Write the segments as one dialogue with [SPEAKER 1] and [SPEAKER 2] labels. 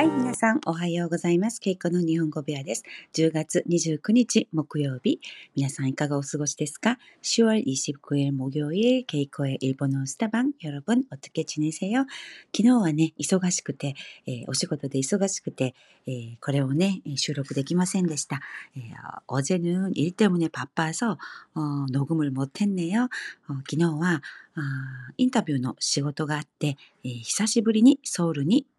[SPEAKER 1] はい、皆さん、おはようございます。ケイコの日本語部屋です。10月29日木曜日。皆さんいかがお過ごしですか ?10월29일 목요일 케이코의 일본어 스타방 여러분 어떻게 지내세요? 昨日はね、忙しくて、えー、お仕事で忙しくて、えー、これをね、収録できませんでした。えー、어제는일때문에바빠서어녹음을못했네요 어、 昨日はあインタビューの仕事があって、えー、久しぶりにソウルに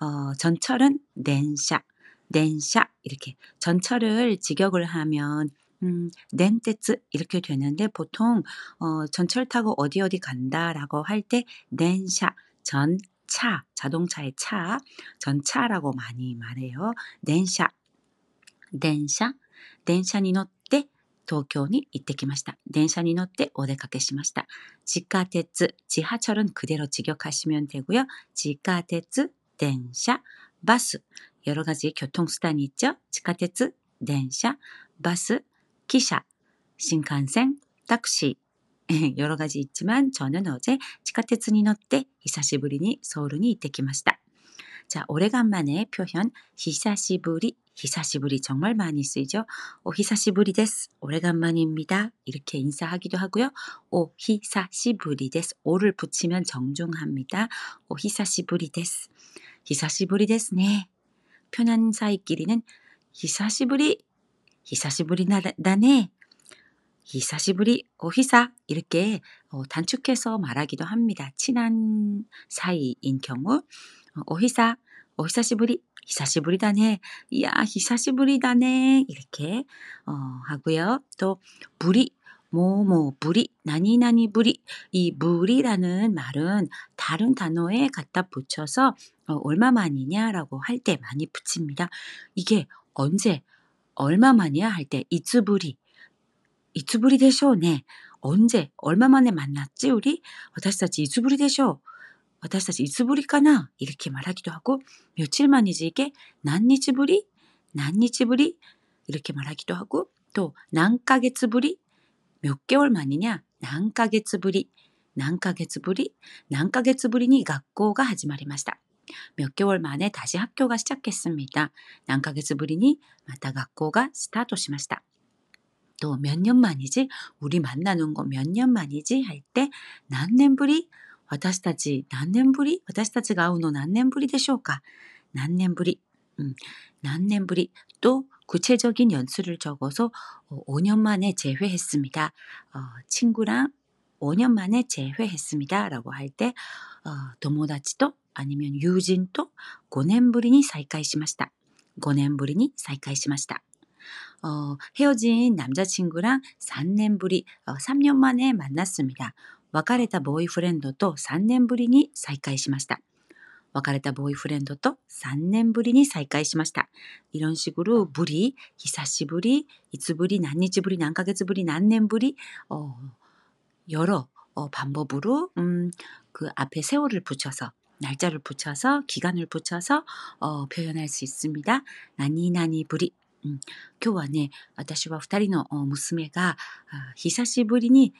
[SPEAKER 1] 어, 전철은 낸샤, 낸샤 이렇게 전철을 직역을 하면 음, 낸떼츠 이렇게 되는데 보통 어, 전철 타고 어디 어디 간다라고 할 때 낸샤 전 차, 자동차의 차, 전차라고 많이 말해요. 낸샤, 낸샤, 낸샤니노떼 도쿄니 이때키마시다. 낸샤니노떼 오데카케시마시다. 지카테츠, 지하철은 그대로 직역하시면 되고요. 地下鉄, 電車, バス 여러 가지 교통수단이 있죠. 地下鉄, 電車, バス, 汽車, 新幹線, タクシー 여러 가지 있지만 저는 어제 地下鉄に乗って久しぶりにソウルに行ってきました. 자, 오래간만에 표현 久しぶり 久しぶり 정말 많이 쓰이죠. お久しぶりです 오래간만입니다. 이렇게 인사하기도 하고요. 오 히사시부리 데스 오를 붙이면 정중합니다. お久しぶりです 久しぶりですね. 편한 사이끼리는 久しぶり, 久しぶりだ, だね. 久しぶり, 어, おひさ 이렇게 어, 단축해서 말하기도 합니다. 친한 사이인 경우 어, おひさ, お久しぶり, 久しぶりだね, や 久しぶりだね 이렇게 어, 하고요. 또 부리 뭐뭐 부리, 나니나니 부리. 이 부리라는 말은 다른 단어에 갖다 붙여서 어, 얼마만이냐라고 할 때 많이 붙입니다. 이게 언제, 얼마만이야 할 때 이츠부리, 이츠부리 되쇼? 네. 언제, 얼마만에 만났지 우리? 다시다시 이츠부리 대쇼. 다시다시 이츠부리까나 이렇게 말하기도 하고 며칠 만이지 이게 何日ぶり, 何日ぶり 이렇게 말하기도 하고 또 何ヶ月ぶり? 몇 개월 만이냐 난가게츠부리 난가게츠부리 난가게츠부리니 학교가 하지말이마시다. 몇 개월 만에 다시 학교가 시작했습니다. 난가게츠부리니 마다 학교가 스타트しました. 또 몇 년 만이지? 우리 만나는 거 몇 년 만이지? 할 때 난년부리 私たち何年ぶり私たちが会うの何年ぶりでしょうか何年ぶり、うん、何年ぶり또 구체적인 연수를 적어서 5년 만에 재회했습니다. 어, 친구랑 5년 만에 재회했습니다. 라고 할 때, 어, 友達と 아니면 유진と 5년 ぶりに 再会しました. 5년 ぶりに 再会しました. 어, 헤어진 남자친구랑 3년 ぶり, 어, 3년 만에 만났습니다. 別れたボーイフレンドと3年ぶりに再会しました。 別れたボーイフレンドと3年ぶりに再会しました。이런식으로부리久しぶり、いつぶり、何日ぶり、何ヶ月ぶり、何年ぶり、어여러어방법으로음그앞에세월을붙여서날짜를붙여서기간을붙여서어표현할수있습니 다。 何々ぶり。うん、今日はね、私は二人の娘が久しぶりに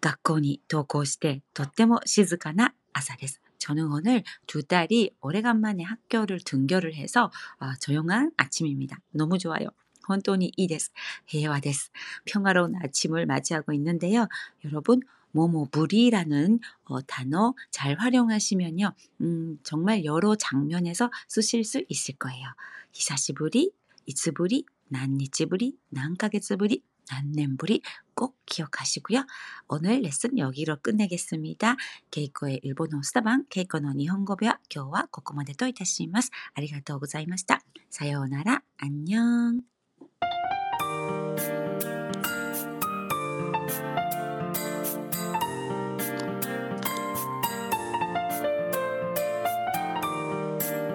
[SPEAKER 1] 学校に登校してとっても静かな朝です。 저는 오늘 두 딸이 오래간만에 학교를 등교를 해서 어, 조용한 아침입니다. 너무 좋아요. 혼돈이 이데스, 해와데스, 평화로운 아침을 맞이하고 있는데요. 여러분, 모모부리라는 어, 단어 잘 활용하시면요. 음, 정말 여러 장면에서 쓰실 수 있을 거예요. 히사시부리, 이츠부리, 난니츠부리, 난카게츠부리, 안냄부리 꼭 기억하시고요. 오늘 레슨 여기로 끝내겠습니다. 케이코의 일본어 스타방 케이코의 니혼고배와 교와 고코마데 또 이타시마스. 아리가또 고자이마시다. 사요나라 안녕.